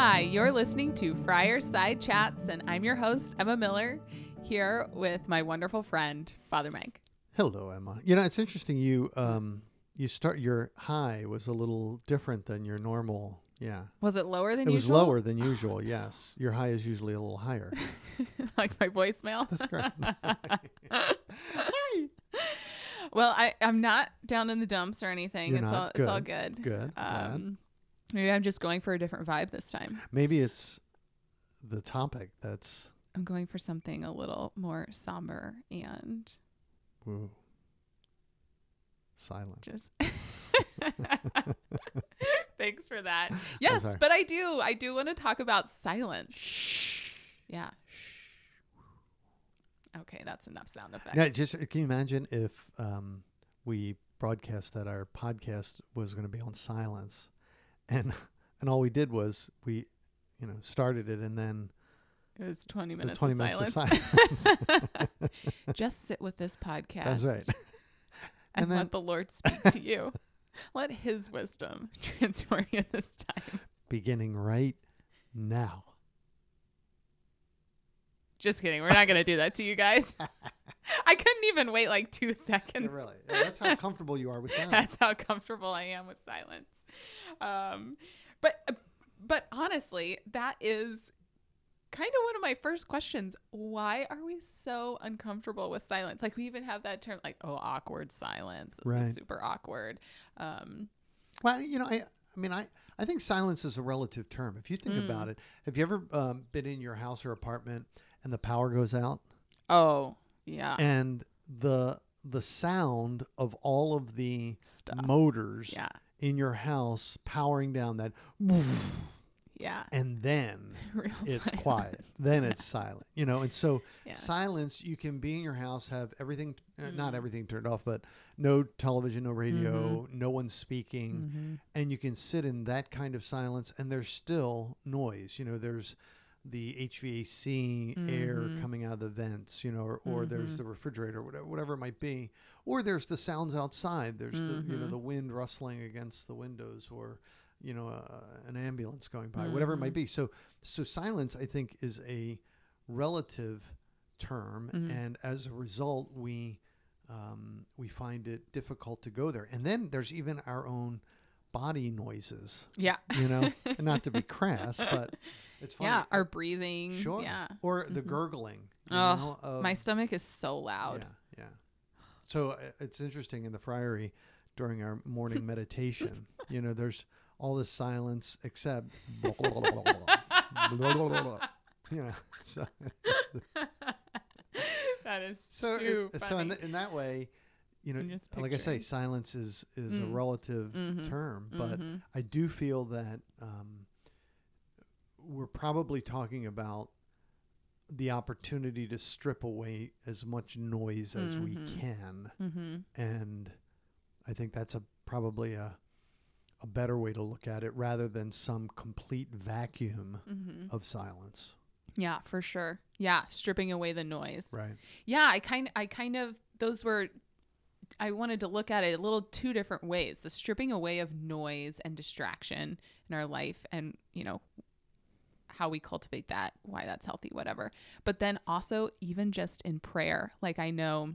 Hi, you're listening to Friar Side Chats, and I'm your host, Emma Miller, here with my wonderful friend, Father Mike. Hello, Emma. You know, it's interesting. You um, you start your high was a little different than your normal. Yeah, Was it lower than usual? it was lower than usual. Yes, your high is usually a little higher. like my voicemail. That's correct. Well, I, I'm not down in the dumps or anything. You're it's all it's all good. Good. Um, maybe I'm just going for a different vibe this time. Maybe it's the topic that's I'm going for something a little more somber and woo, silent. just thanks for that yes but i do i do want to talk about silence Shh. yeah Shh. okay that's enough sound effects Yeah, just can you imagine if um, we broadcast that our podcast was going to be on silence, and and all we did was we, you know, started it and then it was 20 minutes, 20 of, minutes silence. of silence. just sit with this podcast That's right. and, And then- let the lord speak to you let his wisdom transform you this time Beginning right now. just kidding we're not going to do that to you guys i couldn't even wait like two Yeah, seconds really. Yeah, that's how comfortable you are with silence. That's how comfortable I am with silence. Um, but but honestly, that is kind of one of my first questions. Why are we so uncomfortable with silence? Like we even have that term like, oh, awkward silence. This Right. is super awkward. Um, Well, you know, I, I mean, I, I think silence is a relative term. If you think Mm. about it, have you ever um, been in your house or apartment and the power goes out oh, yeah. and the the sound of all of the Stuff. motors yeah. In your house powering down that, Yeah. and then Real it's silence. quiet. Then it's silent. You know, and so Yeah. silence. You can be in your house, have everything, uh, not Mm. everything turned off, but no television, no radio, Mm-hmm. no one speaking, Mhm. and you can sit in that kind of silence, and there's still noise. You know, there's the HVAC air Mhm. coming out of the vents, you know, or, or there's Mhm. the refrigerator, whatever, whatever it might be, or there's the sounds outside. There's the you know Mhm. the wind rustling against the windows, or you know uh, an ambulance going by, whatever it might Mhm. be. So so silence, I think, is a relative term, Mhm. and as a result, we um, we find it difficult to go there. And then there's even our own body noises, Yeah. you know, and not to be crass, but it's funny. Yeah. Our breathing. Sure. Yeah. Or the Mhm. gurgling. Oh, know, My stomach is so loud. Yeah, yeah. So uh, it's interesting in the friary during our morning meditation. You know, there's all this silence except, you know. So, that is so, it, so in, th- in that way, you know, like I say, silence is is a Mm. relative Mhm. term, but Mhm. I do feel that um, we're probably talking about the opportunity to strip away as much noise as we Mhm. can, Mhm. and I think that's a probably a a better way to look at it rather than some complete vacuum Mhm. of silence. Yeah, for sure. Yeah, stripping away the noise. Right. Yeah, I kind I kind of those were I wanted to look at it a little two different ways. The stripping away of noise and distraction in our life and, you know, how we cultivate that, why that's healthy, whatever. But then also even just in prayer. Like I know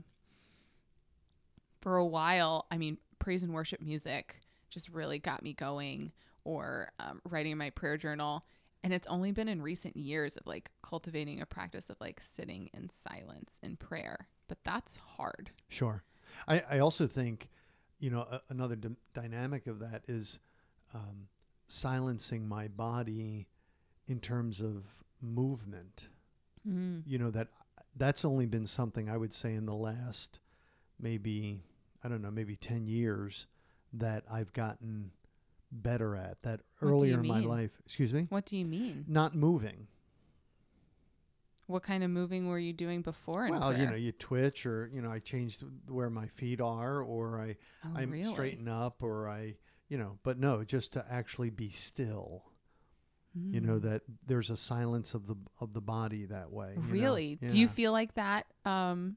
for a while, I mean, praise and worship music just really got me going or um, writing my prayer journal and it's only been in recent years of like cultivating a practice of like sitting in silence in prayer but that's hard Sure. I, I also think, you know, a, another d- dynamic of that is um, silencing my body in terms of movement. mm. You know, that that's only been something I would say in the last maybe, I don't know, maybe 10 years that I've gotten better at. That What earlier in my life, excuse me, what do you mean not moving. what kind of moving were you doing before Well, you know, you twitch or, you know, I changed where my feet are or I, oh, I really? straighten up or I, you know, but no, just to actually be still. You know Mm. that there's a silence of the of the body that way. you know? really do you feel like that um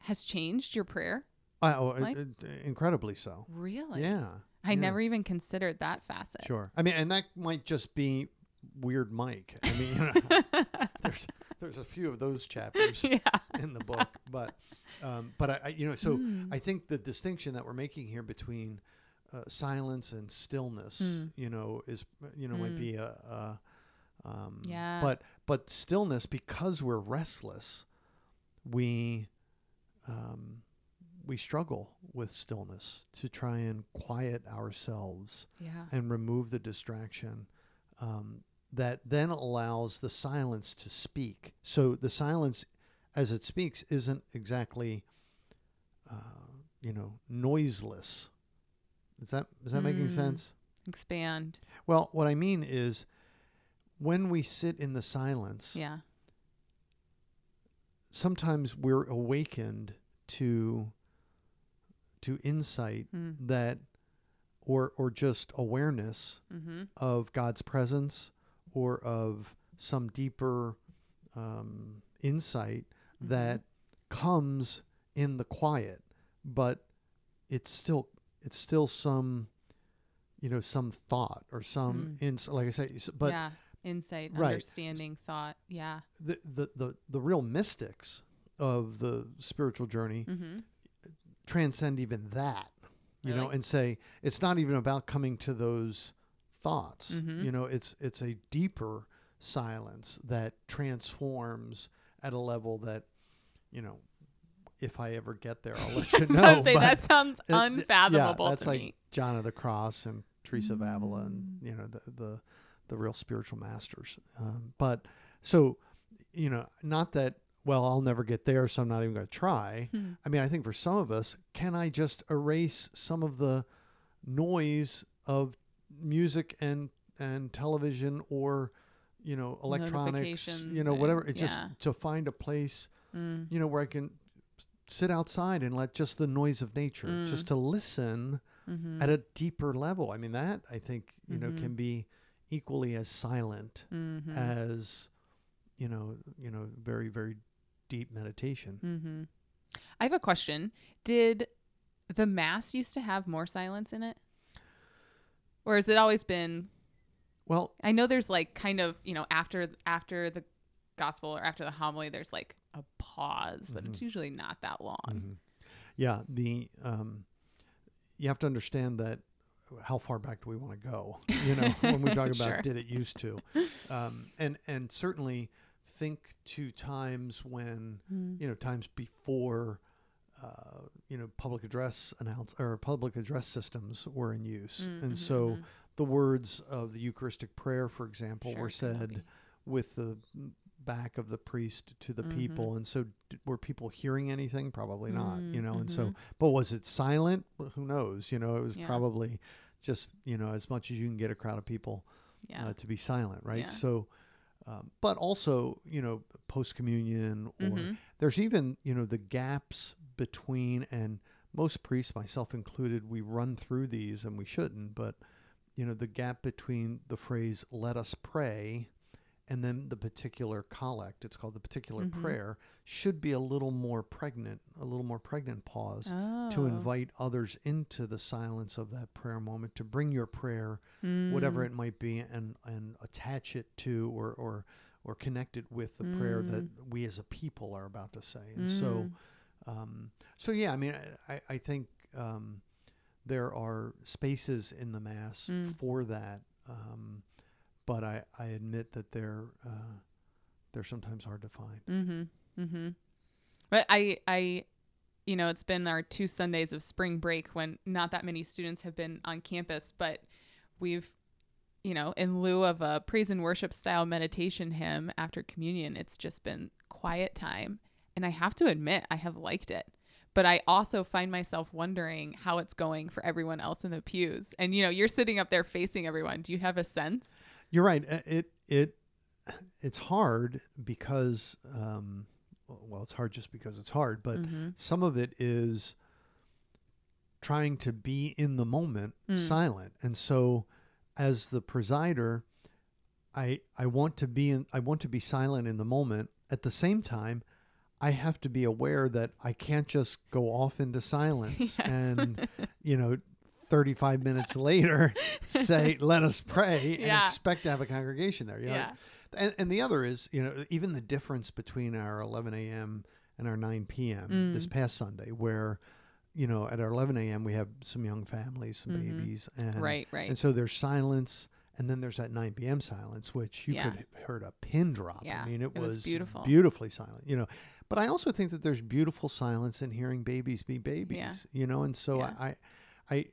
has changed your prayer I- oh, it- it- incredibly so. really Yeah. i yeah. never even considered that facet Sure. I mean, and that might just be weird Mike. I mean, you know, there's there's a few of those chapters yeah. in the book, but um, but I, I you know so Mm. I think the distinction that we're making here between uh, silence and stillness, Mm. you know, is you know might Mm. be a, a um, Yeah. but but stillness because we're restless, we um, we struggle with stillness to try and quiet ourselves Yeah. and remove the distraction um, that then allows the silence to speak. So the silence, as it speaks, isn't exactly, uh, you know, noiseless. Is that is that making Mm. sense? Expand. Well, what I mean is, when we sit in the silence, Yeah. sometimes we're awakened to to insight Mm. that, or or just awareness Mm-hmm. of God's presence or of some deeper um, insight Mm-hmm. that comes in the quiet, but it's still it's still some you know some thought or some ins like I say, but yeah. Insight, Right. understanding, thought. Yeah. the, the the the real mystics of the spiritual journey Mm-hmm. transcend even that you know and say it's not even about coming to those thoughts Mhm. you know it's it's a deeper silence that transforms at a level that you know if i ever get there i'll let you know say that sounds it- th- unfathomable yeah, that's like me. john of the cross and teresa of avila and Mm. you know the the, the real spiritual masters um, but so you know not that well i'll never get there so i'm not even going to try Hmm. I mean, I think for some of us, can I just erase some of the noise of music and and television or you know electronics, you know whatever? and- It's just to find a place, Mm. you know, where I can sit outside and let just the noise of nature, just Mm. to listen Mm-hmm. at a deeper level. I mean, that I think you know Mhm. can be equally as silent mm-hmm. as you know, you know, very very deep meditation. Mm-hmm. I have a question. Did the mass used to have more silence in it? Or has it always been Well, I know there's like kind of, you know, after after the gospel or after the homily there's like a pause, but it's Mhm. usually not that long. Mhm. Yeah, the um, you have to understand that how far back do we want to go? You know, when we talk about Sure. did it used to, um, and and certainly think to times when Mm. you know times before. Uh, you know, public address announce or public address systems were in use, Mm, and mhm, so mhm. the words of the Eucharistic prayer, for example, Sure, were said with the back of the priest to the Mhm. people, and so d- were people hearing anything? Probably not. You Mm, know, and so mhm. but was it silent? Well, Who knows? You know, it was Yeah. probably just you know as much as you can get a crowd of people yeah. uh, to be silent, right? Yeah. So, um, but also you know post communion or Mhm. there's even you know the gaps between and most priests, myself included, we run through these and we shouldn't, but you know the gap between the phrase "Let us pray." And then the particular collect, it's called the particular Mhm. prayer, should be a little more pregnant, a little more pregnant pause to Oh. invite others into the silence of that prayer moment to bring your prayer whatever Mm. it might be and and attach it to or or or connect it with the prayer that we as a people are about to say and so Mm. um so yeah i mean i i, I think um there are spaces in the mass Mm. for that um but i i admit that they're uh they're sometimes hard to find Mhm. Mhm. But I I you know, it's been our two Sundays of spring break when not that many students have been on campus, but we've you know, in lieu of a praise and worship style meditation hymn after communion, it's just been quiet time. And I have to admit, I have liked it. But I also find myself wondering how it's going for everyone else in the pews. And you know, you're sitting up there facing everyone. Do you have a sense? You're right. Uh, It it it's hard because um, well, it's hard just because it's hard, but Mhm. some of it is trying to be in the moment, Mm. silent, and so as the presider, I I want to be in I want to be silent in the moment. At the same time, I have to be aware that I can't just go off into silence Yes. and you know 35 minutes later say, let us pray and Yeah. expect to have a congregation there. You know? Yeah. And, and the other is, you know, even the difference between our 11 a.m. and our 9 p.m. Mm. this past Sunday, where, you know, at our 11 a.m. we have some young families, some Mhm. babies, and Right, right. and so there's silence, and then there's that 9 p.m. silence, which you Yeah. could have heard a pin drop. Yeah, I mean, it, it was was beautiful. beautifully silent. You know, but I also think that there's beautiful silence in hearing babies be babies. yeah. You know, and so Yeah. I, I,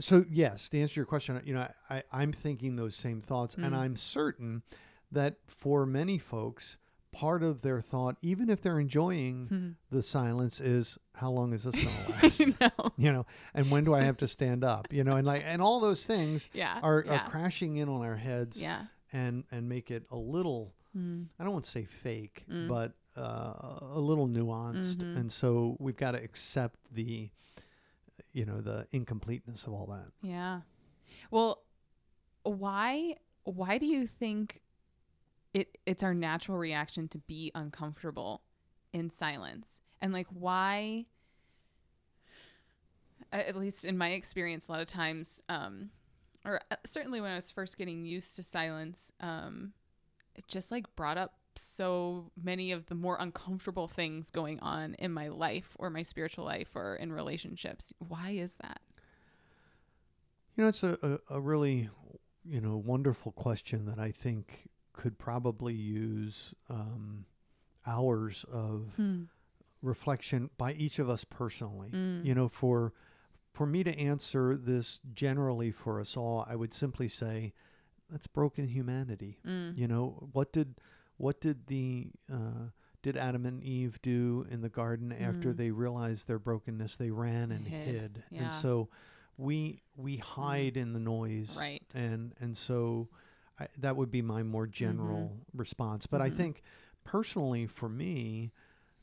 so yes, to answer your question, you know, I, I'm thinking those same thoughts, and Mm. I'm certain that for many folks, part of their thought, even if they're enjoying Mhm. the silence, is how long is this going to last? Know. you know, and when do I have to stand up? You know, and like, and all those things Yeah. are, yeah. are crashing in on our heads yeah. and and make it a little Mm. I don't want to say fake, Mm. but uh, a little nuanced. Mhm. And so we've got to accept the you know the incompleteness of all that. Yeah. Well, why why do you think it it's our natural reaction to be uncomfortable in silence? And like why at least in my experience a lot of times um or uh, certainly when I was first getting used to silence um it just like brought up so many of the more uncomfortable things going on in my life or my spiritual life or in relationships. Why is that? You know, it's a, a, a really you know wonderful question that I think could probably use um, hours of Hmm. reflection by each of us personally. Mm. You know, for for me to answer this generally for us all, I would simply say that's broken humanity. Mm. You know, what did what did the uh, did Adam and Eve do in the garden after Mm. they realized their brokenness? They ran and Hid. hid, Yeah. and so we we hide in the noise, Right. and and so I, that would be my more general response. But I Mhm. think personally for me,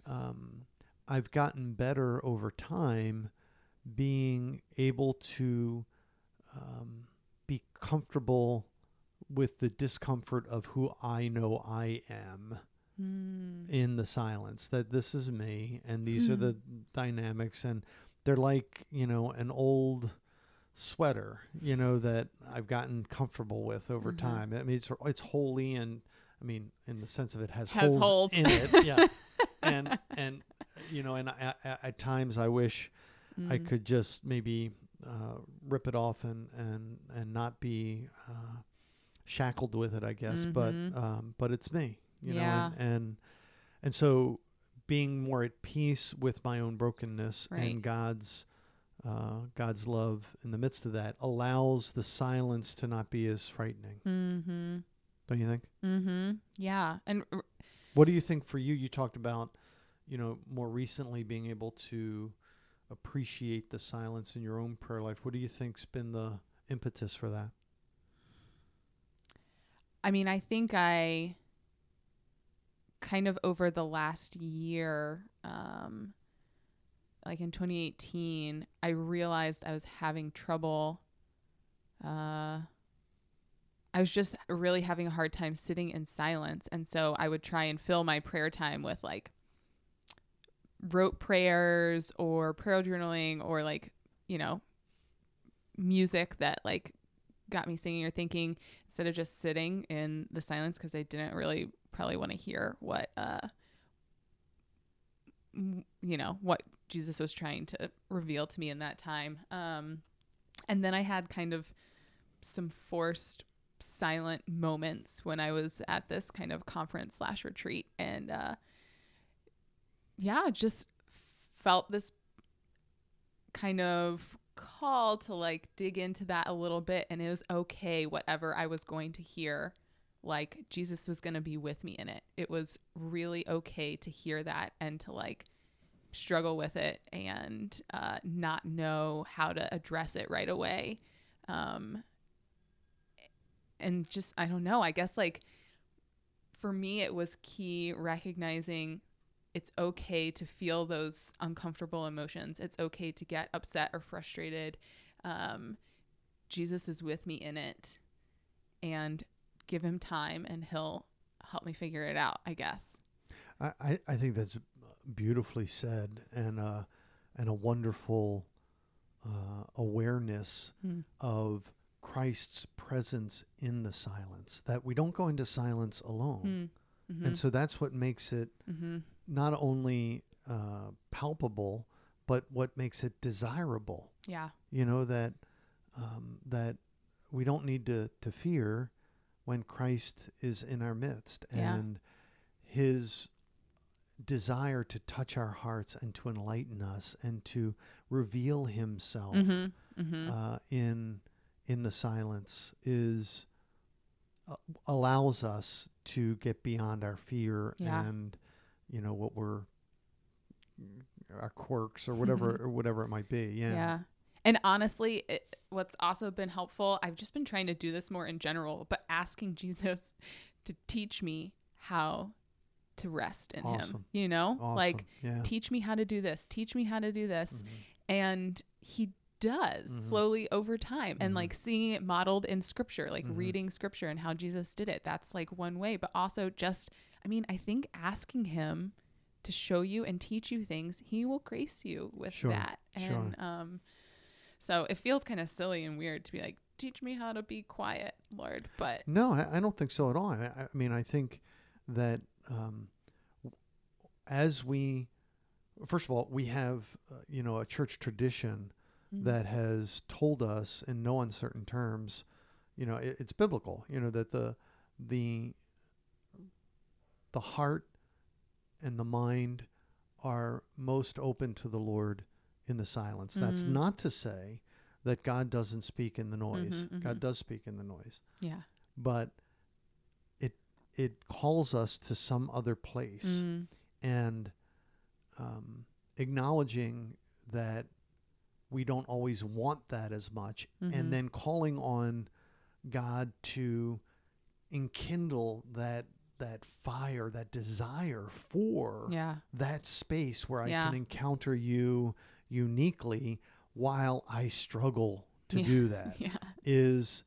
um, I've gotten better over time being able to um, be comfortable with the discomfort of who I know I am Mm. in the silence that this is me and these are Hmm. the dynamics and they're like you know an old sweater you know that I've gotten comfortable with over Mhm. time I mean it's it's holy and I mean in the sense of it has, Has holes, holes. in it yeah and and you know and I, I, at times I wish I Mm. could just maybe uh, rip it off and and and not be uh, shackled with it, I guess. Mhm. But um, but it's me, you Yeah. know, and, and and so being more at peace with my own brokenness Right. and God's uh, God's love in the midst of that allows the silence to not be as frightening. Mm-hmm. Don't you think? Mm-hmm. Yeah. And r- What do you think for you? You talked about, you know, more recently being able to appreciate the silence in your own prayer life. What do you think's been the impetus for that? I mean, I think I kind of over the last year, um, like in 2018, I realized I was having trouble. Uh, I was just really having a hard time sitting in silence. And so I would try and fill my prayer time with like rote prayers or prayer journaling or like, you know, music that like got me singing or thinking instead of just sitting in the silence because I didn't really probably want to hear what uh you know what Jesus was trying to reveal to me in that time. Um and then I had kind of some forced silent moments when I was at this kind of conference slash retreat and uh yeah just felt this kind of call to like dig into that a little bit and it was okay whatever I was going to hear like Jesus was going to be with me in it. It was really okay to hear that and to like struggle with it and uh, not know how to address it right away. Um, and just, I don't know, I guess like for me, it was key recognizing it's okay to feel those uncomfortable emotions. It's okay to get upset or frustrated. Um, Jesus is with me in it and give him time and he'll help me figure it out, I guess. I, I, think that's beautifully said and uh, and a wonderful uh, awareness Mm. of Christ's presence in the silence. That we don't go into silence alone, Mm. Mhm. and so that's what makes it Mhm. Not only uh, palpable, but what makes it desirable. Yeah. You know that um, that we don't need to to fear when Christ is in our midst, Yeah. and His desire to touch our hearts and to enlighten us and to reveal Himself Mhm. Mhm. uh, in in the silence is uh, allows us to get beyond our fear Yeah. and you know what we're our quirks or whatever or whatever it might be yeah Yeah. And honestly, it, what's also been helpful, I've just been trying to do this more in general, but asking Jesus to teach me how to rest in him. You know? awesome. Like yeah teach me how to do this, teach me how to do this. Mhm. And he does Mhm. slowly over time and Mhm. like seeing it modeled in scripture, like Mhm. reading scripture and how Jesus did it. That's like one way, but also just I mean, I think asking him to show you and teach you things, he will grace you with Sure, that. sure. And um so it feels kind of silly and weird to be like, teach me how to be quiet, Lord. But No, I, I don't think so at all. I, I mean, I think that um, as we, first of all, we have, uh, you know, a church tradition mm, that has told us in no uncertain terms, you know, it, it's biblical, you know, that the, the, the heart and the mind are most open to the Lord in the silence. That's Mhm. not to say that God doesn't speak in the noise. Mhm, God does speak in the noise yeah. but it it calls us to some other place Mm, and um, acknowledging that we don't always want that as much Mhm. and then calling on God to enkindle that that fire that desire for yeah. that space where I Yeah. can encounter you uniquely while I struggle to Yeah. do that Yeah. is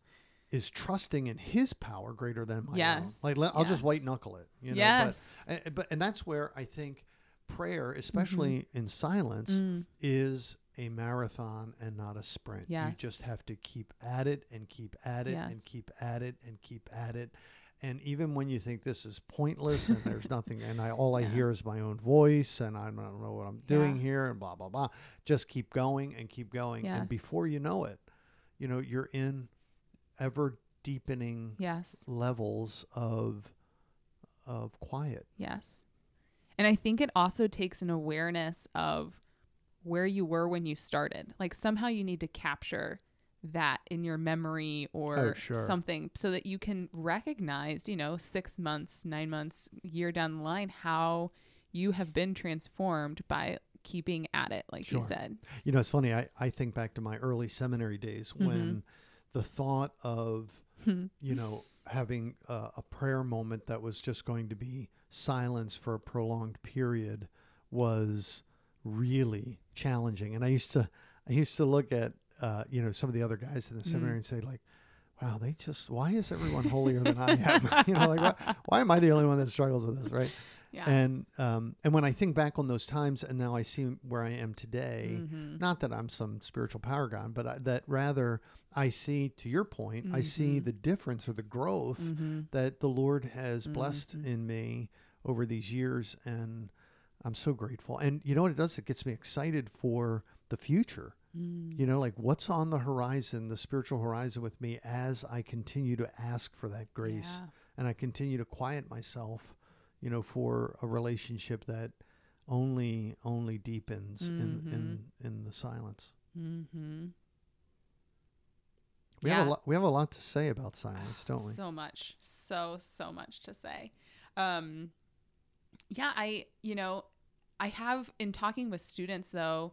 is trusting in his power greater than my own. Like let, I'll just white knuckle it. You know? yes. But, and, but and that's where I think prayer, especially in silence, Mm, is a marathon and not a sprint. You just have to keep at it and keep at it and keep at it and keep at it. And even when you think this is pointless and there's nothing, and I all I hear is my own voice, and I don't know what I'm doing Yeah. here, and blah blah blah. Just keep going and keep going, Yes. and before you know it, you know you're in ever deepening yes. levels of of quiet. Yes. And I think it also takes an awareness of where you were when you started. Like somehow you need to capture that in your memory or Oh, sure. something so that you can recognize, you know, six months, nine months, year down the line, how you have been transformed by keeping at it, like you said. You know, it's funny. I, I think back to my early seminary days Mm-hmm. when the thought of, you know, having a, a prayer moment that was just going to be silence for a prolonged period was really challenging. And I used to, I used to look at, uh, you know, some of the other guys in the Mm. seminary and say like, wow, they just, why is everyone holier than I am? you know, like, why, why am I the only one that struggles with this? Right. Yeah. And um, and when I think back on those times, and now I see where I am today, Mhm. not that I'm some spiritual power god, but I, that rather I see, to your point, I see Mhm. the difference or the growth Mhm. that the Lord has blessed Mhm. in me over these years, and I'm so grateful. And you know what it does? It gets me excited for the future. Mm. You know, like what's on the horizon, the spiritual horizon with me as I continue to ask for that grace Yeah. and I continue to quiet myself, you know, for a relationship that only only deepens in in in the silence. Mhm. We have a lot we have a lot to say about silence, don't we? So much, so so much to say. Um, yeah, I you know, I have in talking with students though,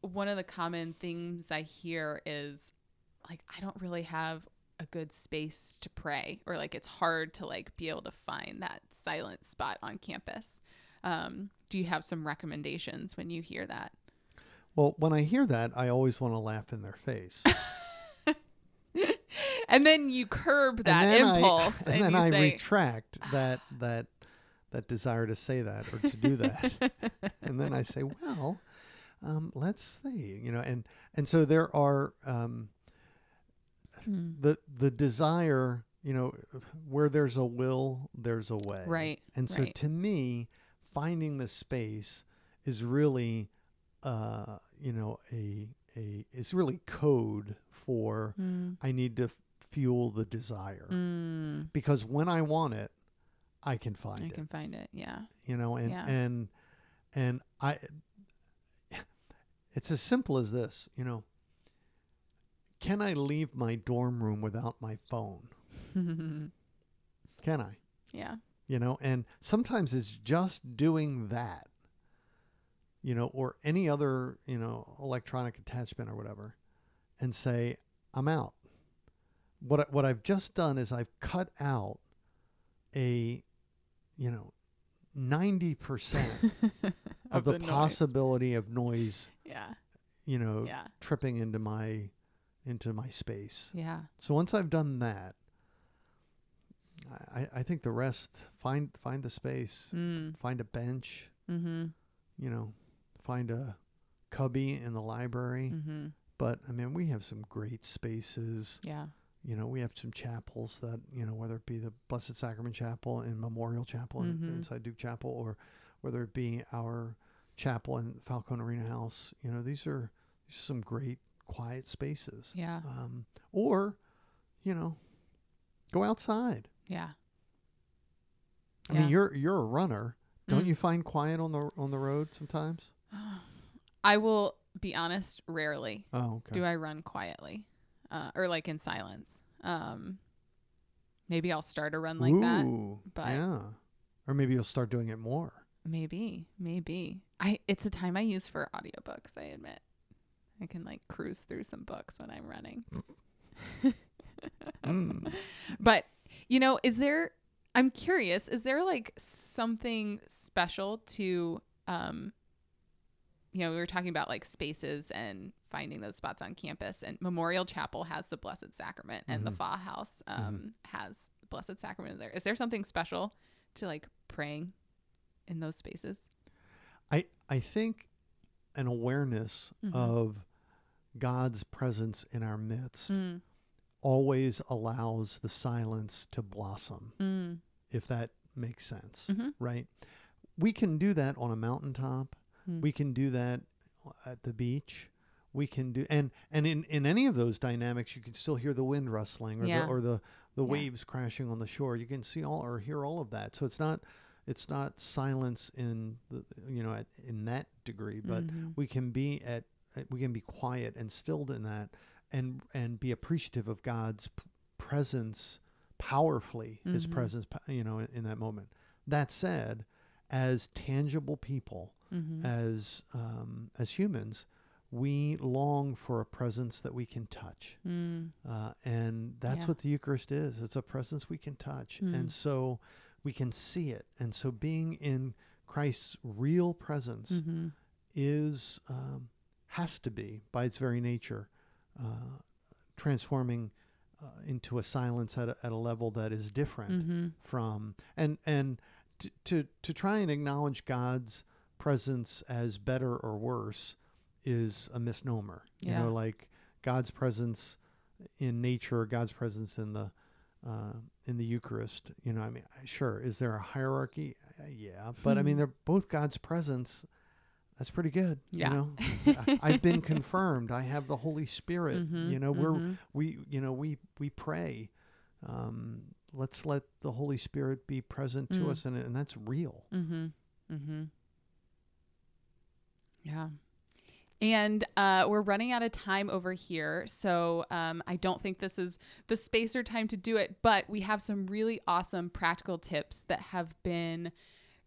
one of the common things I hear is like I don't really have a good space to pray, or like it's hard to like be able to find that silent spot on campus. Um, do you have some recommendations when you hear that? Well, when I hear that, I always want to laugh in their face. and then you curb that and impulse, I, and, and then you I say, retract that that that desire to say that or to do that. and then I say, well, um, let's see, you know, and and so there are um, Hmm. the the desire, you know, where there's a will, there's a way, Right. And so right. to me, finding the space is really, uh, you know, a a is really code for Mm. I need to fuel the desire Mm. because when I want it, I can find I it. I can find it. Yeah. you know, and Yeah. and and I. It's as simple as this, you know. Can I leave my dorm room without my phone? Can I? yeah. you know and sometimes it's just doing that you know or any other you know electronic attachment or whatever and say i'm out what what i've just done is i've cut out a you know 90% of, the, noise. possibility of noise Yeah. you know Yeah. tripping into my into my space Yeah. so once I've done that, I, I think the rest find find the space, Mm. find a bench, Mm-hmm. you know, find a cubby in the library. Mm-hmm. But I mean, we have some great spaces. Yeah. You know, we have some chapels that you know, whether it be the Blessed Sacrament Chapel and Memorial Chapel in, Mhm. inside Duke Chapel, or whether it be our chapel in Falcon Arena House. You know, these are, some great quiet spaces. Yeah. Um, or, you know, go outside. Yeah. I mean, you're you're a runner. Don't Mm. you find quiet on the on the road sometimes? I will be honest, rarely Oh, okay. do I run quietly uh, or like in silence. Um, maybe I'll start a run like that. But- yeah, or maybe you'll start doing it more. Maybe, maybe. I it's a time I use for audiobooks, I admit. I can like cruise through some books when I'm running. Mm. But, you know, is there I'm curious, is there like something special to um you know, we were talking about like spaces and finding those spots on campus and Memorial Chapel has the Blessed Sacrament and the Mhm. Fa House um has the Blessed Sacrament there. Is there something special to like praying in those spaces? I I think an awareness Mhm. of God's presence in our midst Mm, always allows the silence to blossom, mm, if that makes sense, mhm, right? We can do that on a mountaintop. Mm. We can do that at the beach. We can do and and in, in any of those dynamics, you can still hear the wind rustling or Yeah. the or the the Yeah. waves crashing on the shore. You can see all or hear all of that. So it's not it's not silence in the you know at, in that degree, but mhm. we can be at we can be quiet and stilled in that and and be appreciative of God's p- presence powerfully his Mhm. presence you know in, in that moment that said as tangible people Mhm. as um, as humans we long for a presence that we can touch Mm, uh, and that's Yeah. what the Eucharist is. It's a presence we can touch. Mm. And so we can see it. And so being in Christ's real presence mhm. is, um, has to be, by its very nature, uh, transforming uh, into a silence at a, at a level that is different Mhm. from, and, and to, to, to try and acknowledge God's presence as better or worse is a misnomer. You know, like God's presence in nature, God's presence in the uh, in the Eucharist. You know, I mean, sure, is there a hierarchy? Uh, yeah, but I mean, Hmm. they're both God's presence. That's pretty good. Yeah. You know, I- I've been confirmed. I have the Holy Spirit. Mhm, You know, we're mhm. we you know we we pray. Um, let's let the Holy Spirit be present to Mm. us, and and that's real. Mm-hmm. Mm-hmm. Yeah. And uh, we're running out of time over here. So um, I don't think this is the space or time to do it, but we have some really awesome practical tips that have been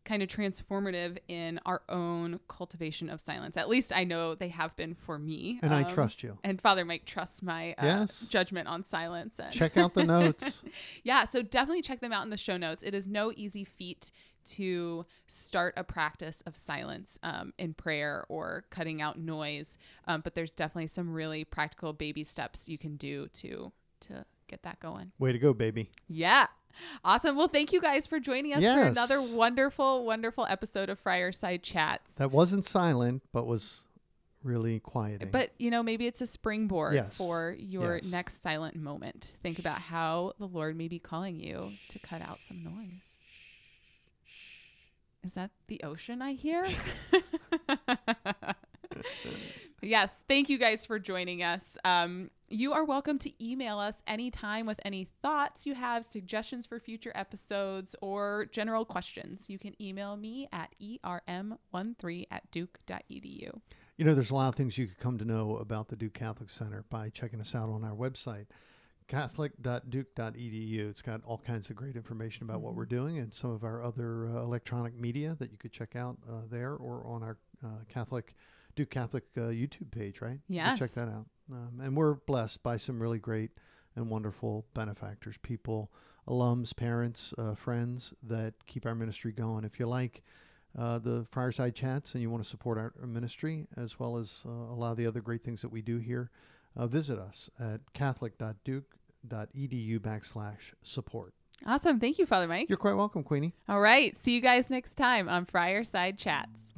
kind of transformative in our own cultivation of silence. At least I know they have been for me. And I Um, trust you. And Father Mike trusts my uh, Yes. judgment on silence. And Check out the notes. yeah, so definitely check them out in the show notes. It is no easy feat to start a practice of silence um, in prayer or cutting out noise, um, but there's definitely some really practical baby steps you can do to to get that going. Way to go, baby. Yeah. Awesome. Well, thank you guys for joining us for another wonderful, wonderful episode of Friarside Chats. That wasn't silent, but was really quieting. But you know, maybe it's a springboard Yes. for your Yes. next silent moment. Think about how the Lord may be calling you to cut out some noise. Is that the ocean I hear? yes. Thank you guys for joining us. Um, you are welcome to email us anytime with any thoughts you have, suggestions for future episodes, or general questions. You can email me at erm13 at duke.edu. You know, there's a lot of things you could come to know about the Duke Catholic Center by checking us out on our website, catholic.duke.edu. It's got all kinds of great information about what we're doing and some of our other uh, electronic media that you could check out uh, there or on our uh, Catholic Duke Catholic uh, YouTube page, right? You can check that out. Um, and we're blessed by some really great and wonderful benefactors, people, alums, parents, uh, friends that keep our ministry going. If you like uh, the fireside chats and you want to support our, ministry as well as uh, a lot of the other great things that we do here, uh, visit us at catholic.duke.edu backslash support. Awesome. Thank you, Father Mike. You're quite welcome, Queenie. All right. See you guys next time on Friar Side Chats.